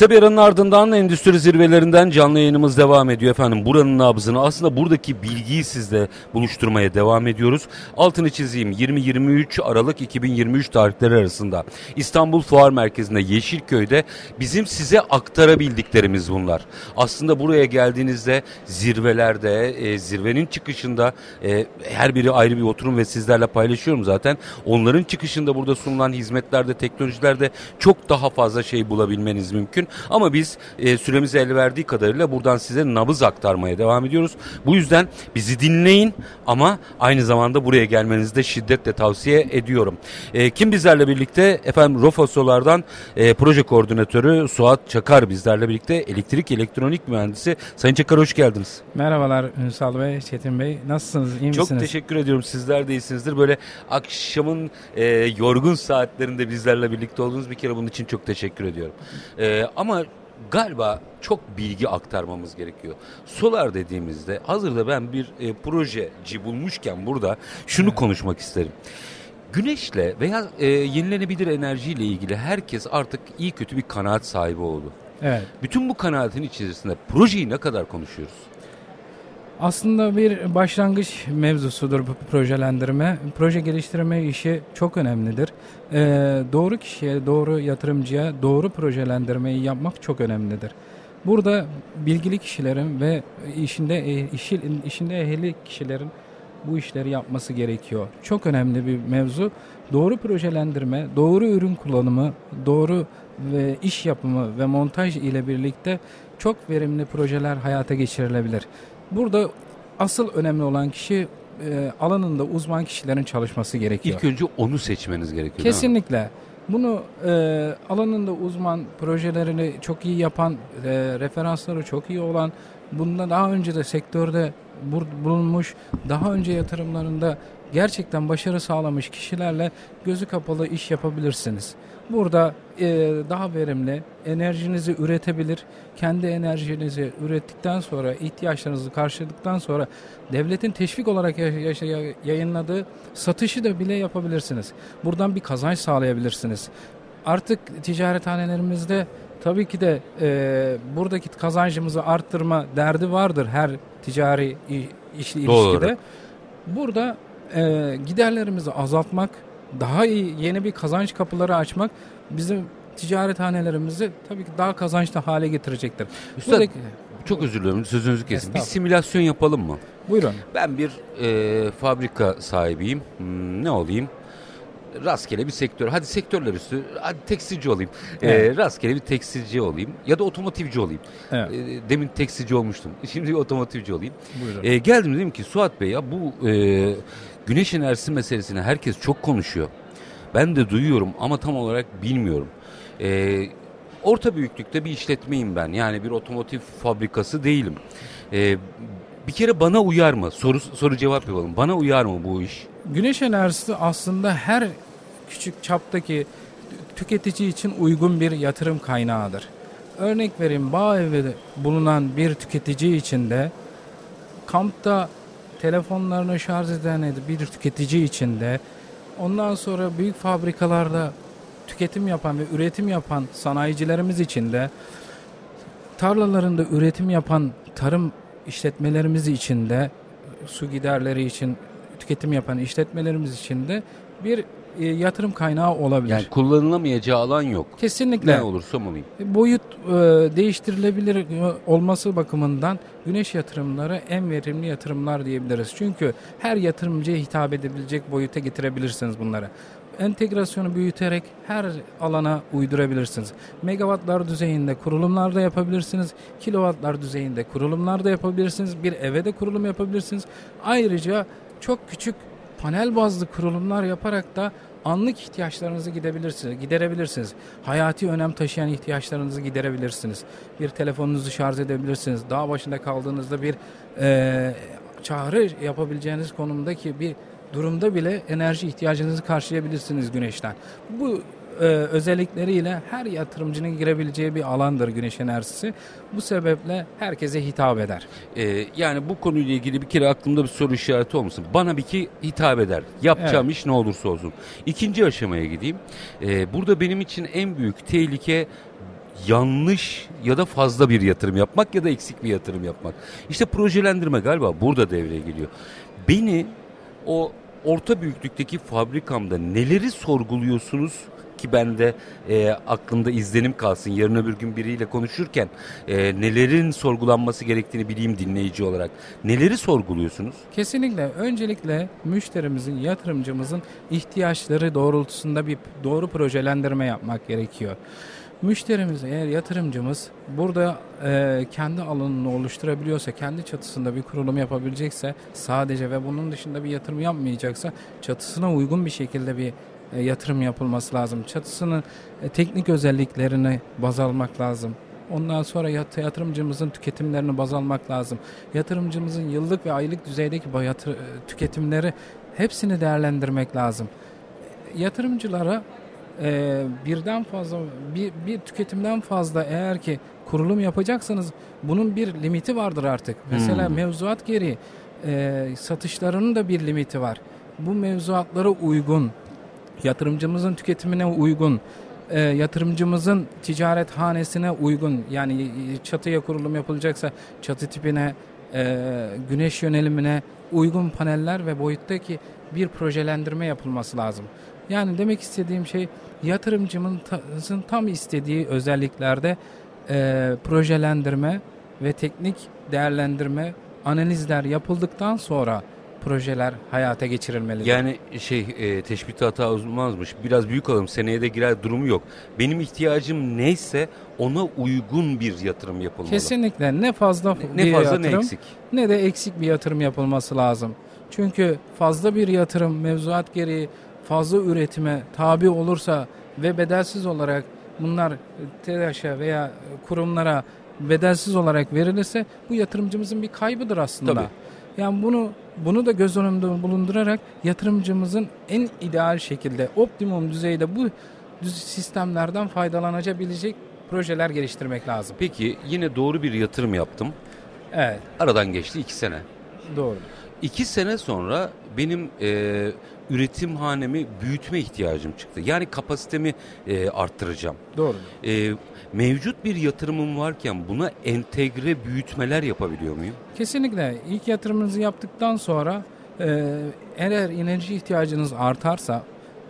Kısa bir aranın ardından endüstri zirvelerinden canlı yayınımız devam ediyor efendim. Buranın nabzını aslında buradaki bilgiyi sizle buluşturmaya devam ediyoruz. Altını çizeyim 20-23 Aralık 2023 tarihleri arasında İstanbul Fuar Merkezi'nde Yeşilköy'de bizim size aktarabildiklerimiz bunlar. Aslında buraya geldiğinizde zirvelerde e, zirvenin çıkışında e, her biri ayrı bir oturum ve sizlerle paylaşıyorum zaten. Onların çıkışında burada sunulan hizmetlerde teknolojilerde çok daha fazla şey bulabilmeniz mümkün. Ama biz e, süremiz el verdiği kadarıyla buradan size nabız aktarmaya devam ediyoruz. Bu yüzden bizi dinleyin ama aynı zamanda buraya gelmenizi de şiddetle tavsiye ediyorum. E, kim bizlerle birlikte? Efendim Rofa Solar'dan e, proje koordinatörü Suat Çakar bizlerle birlikte elektrik elektronik mühendisi. Sayın Çakar hoş geldiniz. Merhabalar Ünsal Bey, Çetin Bey. Nasılsınız? İyi Çok misiniz? teşekkür ediyorum. Sizler de iyisinizdir. Böyle akşamın e, yorgun saatlerinde bizlerle birlikte olduğunuz bir kere bunun için çok teşekkür ediyorum. E, ama galiba çok bilgi aktarmamız gerekiyor. Solar dediğimizde hazırda ben bir e, projeci bulmuşken burada şunu konuşmak isterim. Güneşle veya e, yenilenebilir enerjiyle ilgili herkes artık iyi kötü bir kanaat sahibi oldu. Evet. Bütün bu kanaatin içerisinde projeyi ne kadar konuşuyoruz? Aslında bir başlangıç mevzusudur bu projelendirme. Proje geliştirme işi çok önemlidir. Ee, doğru kişiye, doğru yatırımcıya doğru projelendirmeyi yapmak çok önemlidir. Burada bilgili kişilerin ve işinde e, işi, işinde ehli kişilerin bu işleri yapması gerekiyor. Çok önemli bir mevzu. Doğru projelendirme, doğru ürün kullanımı, doğru ve iş yapımı ve montaj ile birlikte çok verimli projeler hayata geçirilebilir. Burada asıl önemli olan kişi e, alanında uzman kişilerin çalışması gerekiyor. İlk önce onu seçmeniz gerekiyor. Kesinlikle. Bunu e, alanında uzman, projelerini çok iyi yapan, e, referansları çok iyi olan, bunda daha önce de sektörde bulunmuş, daha önce yatırımlarında gerçekten başarı sağlamış kişilerle gözü kapalı iş yapabilirsiniz. Burada e, daha verimli enerjinizi üretebilir, kendi enerjinizi ürettikten sonra ihtiyaçlarınızı karşıladıktan sonra devletin teşvik olarak ya- ya- yayınladığı satışı da bile yapabilirsiniz. Buradan bir kazanç sağlayabilirsiniz. Artık ticarethanelerimizde tabii ki de e, buradaki kazancımızı arttırma derdi vardır her ticari iş, Doğru. ilişkide. Burada e, giderlerimizi azaltmak, daha iyi yeni bir kazanç kapıları açmak bizim ticarethanelerimizi tabii ki daha kazançlı hale getirecektir. Üstad, Buradaki- Çok özür dilerim sözünüzü kesin. Bir simülasyon yapalım mı? buyurun. Ben bir e, fabrika sahibiyim. Hmm, ne olayım? Rastgele bir sektör. Hadi sektörler üstü. Hadi tekstilci olayım. E, Evet. rastgele bir tekstilci olayım. Ya da otomotivci olayım. Evet. E, demin tekstilci olmuştum. Şimdi otomotivci olayım. Buyurun. E, geldim dedim ki Suat Bey ya bu e, güneş enerjisi meselesini herkes çok konuşuyor. Ben de duyuyorum ama tam olarak bilmiyorum. E, orta büyüklükte bir işletmeyim ben. Yani bir otomotiv fabrikası değilim. E, bir kere bana uyar mı? Soru soru cevap yapalım. Bana uyar mı bu iş? Güneş enerjisi aslında her küçük çaptaki tüketici için uygun bir yatırım kaynağıdır. Örnek vereyim bağ evi bulunan bir tüketici için de kampta telefonlarını şarj eden bir tüketici için de ondan sonra büyük fabrikalarda tüketim yapan ve üretim yapan sanayicilerimiz için de tarlalarında üretim yapan tarım işletmelerimiz için de su giderleri için tüketim yapan işletmelerimiz için de bir e, yatırım kaynağı olabilir. Yani kullanılamayacağı alan yok. Kesinlikle. Ne olursam olayım. Boyut e, değiştirilebilir e, olması bakımından güneş yatırımları en verimli yatırımlar diyebiliriz. Çünkü her yatırımcıya hitap edebilecek boyuta getirebilirsiniz bunları. Entegrasyonu büyüterek her alana uydurabilirsiniz. Megawattlar düzeyinde kurulumlarda yapabilirsiniz. Kilowattlar düzeyinde kurulumlarda yapabilirsiniz. Bir eve de kurulum yapabilirsiniz. Ayrıca çok küçük panel bazlı kurulumlar yaparak da anlık ihtiyaçlarınızı gidebilirsiniz, giderebilirsiniz. Hayati önem taşıyan ihtiyaçlarınızı giderebilirsiniz. Bir telefonunuzu şarj edebilirsiniz. Dağ başında kaldığınızda bir eee, çağrı yapabileceğiniz konumdaki bir durumda bile enerji ihtiyacınızı karşılayabilirsiniz güneşten. Bu e, özellikleriyle her yatırımcının girebileceği bir alandır güneş enerjisi. Bu sebeple herkese hitap eder. Ee, yani bu konuyla ilgili bir kere aklımda bir soru işareti olmasın. Bana bir ki hitap eder. Yapacağım iş ne olursa olsun. İkinci aşamaya gideyim. Ee, burada benim için en büyük tehlike yanlış ya da fazla bir yatırım yapmak ya da eksik bir yatırım yapmak. İşte projelendirme galiba burada devreye giriyor. Beni o orta büyüklükteki fabrikamda neleri sorguluyorsunuz ki ben de e, aklımda izlenim kalsın. Yarın öbür gün biriyle konuşurken e, nelerin sorgulanması gerektiğini bileyim dinleyici olarak. Neleri sorguluyorsunuz? Kesinlikle. Öncelikle müşterimizin, yatırımcımızın ihtiyaçları doğrultusunda bir doğru projelendirme yapmak gerekiyor. Müşterimiz eğer yatırımcımız burada e, kendi alanını oluşturabiliyorsa, kendi çatısında bir kurulum yapabilecekse sadece ve bunun dışında bir yatırım yapmayacaksa çatısına uygun bir şekilde bir e, yatırım yapılması lazım. Çatısının e, teknik özelliklerini baz almak lazım. Ondan sonra yat, yatırımcımızın tüketimlerini baz almak lazım. Yatırımcımızın yıllık ve aylık düzeydeki yatır, e, tüketimleri hepsini değerlendirmek lazım. Yatırımcılara e, birden fazla bir, bir tüketimden fazla eğer ki kurulum yapacaksanız bunun bir limiti vardır artık. Mesela hmm. mevzuat geri e, satışlarının da bir limiti var. Bu mevzuatlara uygun yatırımcımızın tüketimine uygun, e, yatırımcımızın ticaret hanesine uygun yani çatıya kurulum yapılacaksa çatı tipine, e, güneş yönelimine uygun paneller ve boyuttaki bir projelendirme yapılması lazım. Yani demek istediğim şey yatırımcımızın tam istediği özelliklerde e, projelendirme ve teknik değerlendirme analizler yapıldıktan sonra projeler hayata geçirilmeli. Yani şey e, teşbihte hata olmazmış. Biraz büyük alalım seneye de girer durumu yok. Benim ihtiyacım neyse ona uygun bir yatırım yapılmalı. Kesinlikle ne fazla ne, bir fazla yatırım, ne eksik. Ne de eksik bir yatırım yapılması lazım. Çünkü fazla bir yatırım mevzuat gereği fazla üretime tabi olursa ve bedelsiz olarak bunlar TEDAŞ'a veya kurumlara bedelsiz olarak verilirse bu yatırımcımızın bir kaybıdır aslında. Tabii. Yani bunu bunu da göz önünde bulundurarak yatırımcımızın en ideal şekilde optimum düzeyde bu sistemlerden faydalanabilecek projeler geliştirmek lazım. Peki yine doğru bir yatırım yaptım. Evet. Aradan geçti iki sene. Doğru. İki sene sonra benim e, üretim hanemi büyütme ihtiyacım çıktı. Yani kapasitemi e, arttıracağım. Doğru. E, mevcut bir yatırımım varken buna entegre büyütmeler yapabiliyor muyum? Kesinlikle. İlk yatırımınızı yaptıktan sonra e, eğer enerji ihtiyacınız artarsa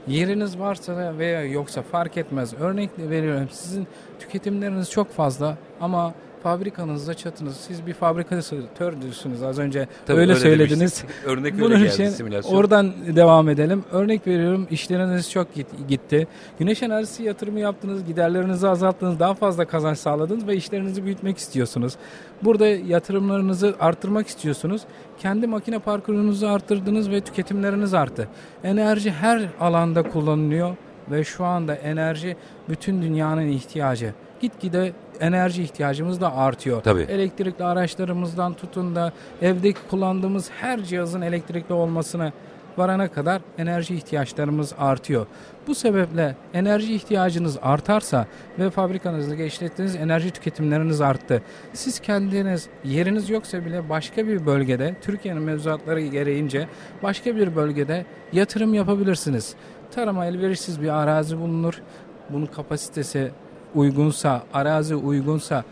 yeriniz varsa veya yoksa fark etmez. Örnek veriyorum sizin tüketimleriniz çok fazla ama fabrikanızda çatınız. Siz bir fabrikatördürsünüz az önce Tabii öyle, öyle söylediniz. Örnek Bunun öyle geldi için simülasyon. Oradan devam edelim. Örnek veriyorum işleriniz çok gitti. Güneş enerjisi yatırımı yaptınız, giderlerinizi azalttınız, daha fazla kazanç sağladınız ve işlerinizi büyütmek istiyorsunuz. Burada yatırımlarınızı arttırmak istiyorsunuz. Kendi makine parkurunuzu arttırdınız ve tüketimleriniz arttı. Enerji her alanda kullanılıyor ve şu anda enerji bütün dünyanın ihtiyacı. Gitgide enerji ihtiyacımız da artıyor. Tabii. Elektrikli araçlarımızdan tutun da evdeki kullandığımız her cihazın elektrikli olmasına varana kadar enerji ihtiyaçlarımız artıyor. Bu sebeple enerji ihtiyacınız artarsa ve fabrikanızda işlettiğiniz enerji tüketimleriniz arttı. Siz kendiniz yeriniz yoksa bile başka bir bölgede Türkiye'nin mevzuatları gereğince başka bir bölgede yatırım yapabilirsiniz. Tarıma elverişsiz bir arazi bulunur. Bunun kapasitesi uygunsa, arazi uygunsa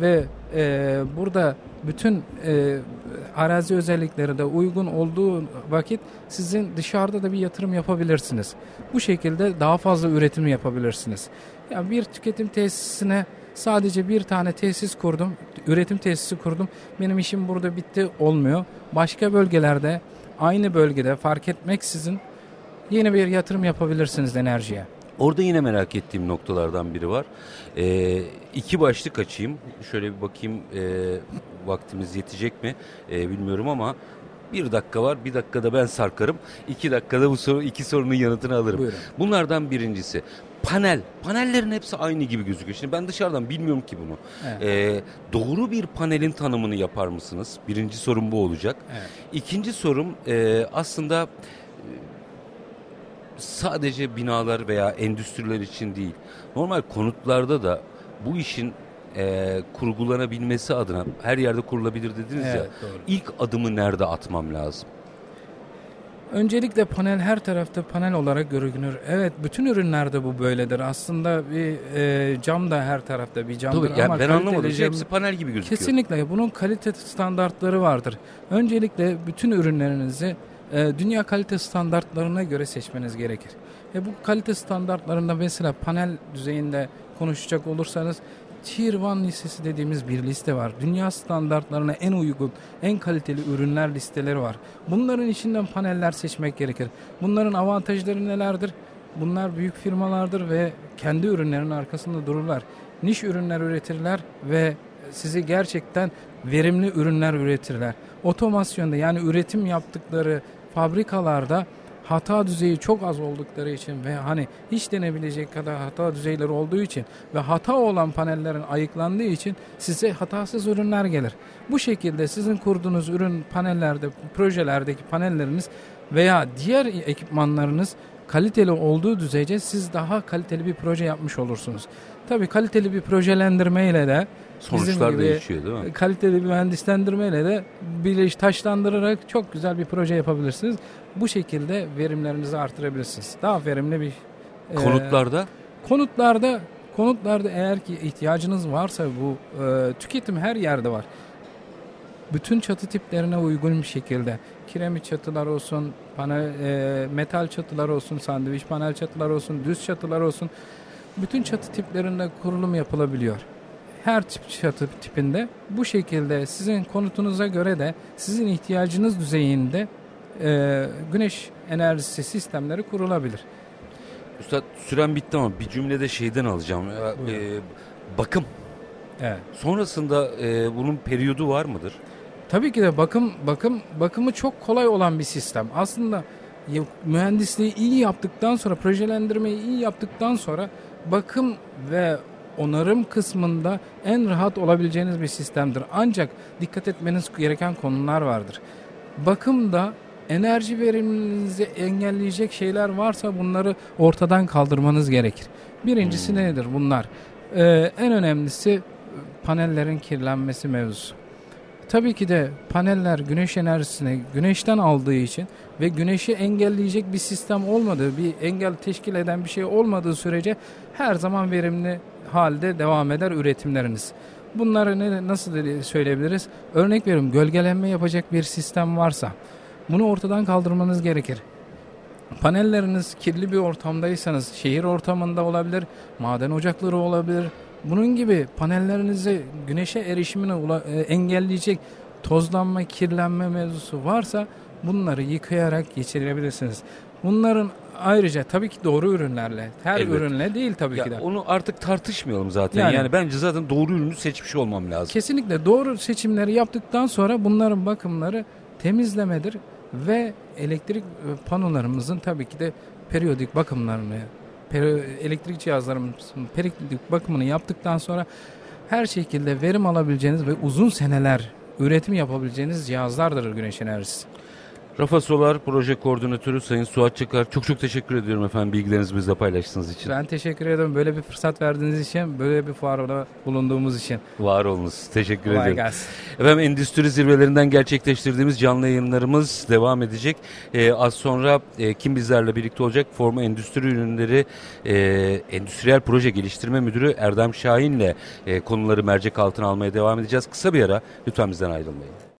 ve e, burada bütün e, arazi özellikleri de uygun olduğu vakit sizin dışarıda da bir yatırım yapabilirsiniz. Bu şekilde daha fazla üretim yapabilirsiniz. Yani bir tüketim tesisine sadece bir tane tesis kurdum, üretim tesisi kurdum. Benim işim burada bitti olmuyor. Başka bölgelerde aynı bölgede fark etmeksizin yeni bir yatırım yapabilirsiniz enerjiye. Orada yine merak ettiğim noktalardan biri var. Ee, iki başlık açayım. Şöyle bir bakayım e, vaktimiz yetecek mi e, bilmiyorum ama bir dakika var. Bir dakikada ben sarkarım. İki dakikada bu soru iki sorunun yanıtını alırım. Buyurun. Bunlardan birincisi panel. Panellerin hepsi aynı gibi gözüküyor. Şimdi ben dışarıdan bilmiyorum ki bunu. Evet. Ee, doğru bir panelin tanımını yapar mısınız? Birinci sorum bu olacak. Evet. İkinci sorum e, aslında sadece binalar veya endüstriler için değil. Normal konutlarda da bu işin e, kurgulanabilmesi adına her yerde kurulabilir dediniz evet, ya. Doğru. İlk adımı nerede atmam lazım? Öncelikle panel her tarafta panel olarak görünür. Evet bütün ürünlerde bu böyledir. Aslında bir e, cam da her tarafta bir camdır Tabii yani ama ben anlamadım. cam- Hepsi panel gibi gözüküyor. Kesinlikle bunun kalite standartları vardır. Öncelikle bütün ürünlerinizi e, dünya kalite standartlarına göre seçmeniz gerekir. Ve bu kalite standartlarında mesela panel düzeyinde konuşacak olursanız Tier 1 listesi dediğimiz bir liste var. Dünya standartlarına en uygun, en kaliteli ürünler listeleri var. Bunların içinden paneller seçmek gerekir. Bunların avantajları nelerdir? Bunlar büyük firmalardır ve kendi ürünlerinin arkasında dururlar. Niş ürünler üretirler ve sizi gerçekten verimli ürünler üretirler. Otomasyonda yani üretim yaptıkları fabrikalarda hata düzeyi çok az oldukları için ve hani hiç denebilecek kadar hata düzeyleri olduğu için ve hata olan panellerin ayıklandığı için size hatasız ürünler gelir. Bu şekilde sizin kurduğunuz ürün panellerde, projelerdeki panelleriniz veya diğer ekipmanlarınız kaliteli olduğu düzeyce siz daha kaliteli bir proje yapmış olursunuz. Tabii kaliteli bir projelendirme ile de Sonuçlar gibi değişiyor değil mi? kaliteli bir mühendislendirmeyle de bir taşlandırarak çok güzel bir proje yapabilirsiniz. Bu şekilde verimlerinizi artırabilirsiniz. Daha verimli bir e, Konutlarda konutlarda konutlarda eğer ki ihtiyacınız varsa bu e, tüketim her yerde var. Bütün çatı tiplerine uygun bir şekilde kiremit çatılar olsun, panel, e, metal çatılar olsun, sandviç panel çatılar olsun, düz çatılar olsun. Bütün çatı tiplerinde kurulum yapılabiliyor. Her tip çatı tipinde bu şekilde sizin konutunuza göre de sizin ihtiyacınız düzeyinde e, güneş enerjisi sistemleri kurulabilir. Üstad süren bitti ama bir cümlede şeyden alacağım. Buyurun. e, bakım. Evet. Sonrasında e, bunun periyodu var mıdır? Tabii ki de bakım bakım bakımı çok kolay olan bir sistem. Aslında mühendisliği iyi yaptıktan sonra, projelendirmeyi iyi yaptıktan sonra bakım ve onarım kısmında en rahat olabileceğiniz bir sistemdir. Ancak dikkat etmeniz gereken konular vardır. Bakımda enerji verimliliğinizi engelleyecek şeyler varsa bunları ortadan kaldırmanız gerekir. Birincisi Hmm. nedir bunlar? Ee, en önemlisi panellerin kirlenmesi mevzusu. Tabii ki de paneller güneş enerjisini güneşten aldığı için ve güneşi engelleyecek bir sistem olmadığı, bir engel teşkil eden bir şey olmadığı sürece her zaman verimli halde devam eder üretimleriniz. Bunları ne, nasıl söyleyebiliriz? Örnek veriyorum gölgelenme yapacak bir sistem varsa bunu ortadan kaldırmanız gerekir. Panelleriniz kirli bir ortamdaysanız şehir ortamında olabilir, maden ocakları olabilir. Bunun gibi panellerinizi güneşe erişimini e, engelleyecek tozlanma, kirlenme mevzusu varsa bunları yıkayarak geçirebilirsiniz. Bunların ayrıca tabii ki doğru ürünlerle, her Elbette. ürünle değil tabii Ya ki de. onu artık tartışmayalım zaten. Yani, Yani- bence zaten doğru ürünü seçmiş olmam lazım. Kesinlikle doğru seçimleri yaptıktan sonra bunların bakımları temizlemedir ve elektrik e, panolarımızın tabii ki de periyodik bakımlarını, peri- elektrik cihazlarımızın periyodik bakımını yaptıktan sonra her şekilde verim alabileceğiniz ve uzun seneler üretim yapabileceğiniz cihazlardır güneş enerjisi. Rafa Solar Proje Koordinatörü Sayın Suat Çakar. Çok çok teşekkür ediyorum efendim bilgilerinizi bizle paylaştığınız için. Ben teşekkür ederim böyle bir fırsat verdiğiniz için, böyle bir fuarda bulunduğumuz için. Var olunuz. Teşekkür Kolay ederim. gelsin. Efendim endüstri zirvelerinden gerçekleştirdiğimiz canlı yayınlarımız devam edecek. Ee, az sonra e, kim bizlerle birlikte olacak? Forma Endüstri Ürünleri e, Endüstriyel Proje Geliştirme Müdürü Erdem Şahin'le e, konuları mercek altına almaya devam edeceğiz. Kısa bir ara lütfen bizden ayrılmayın.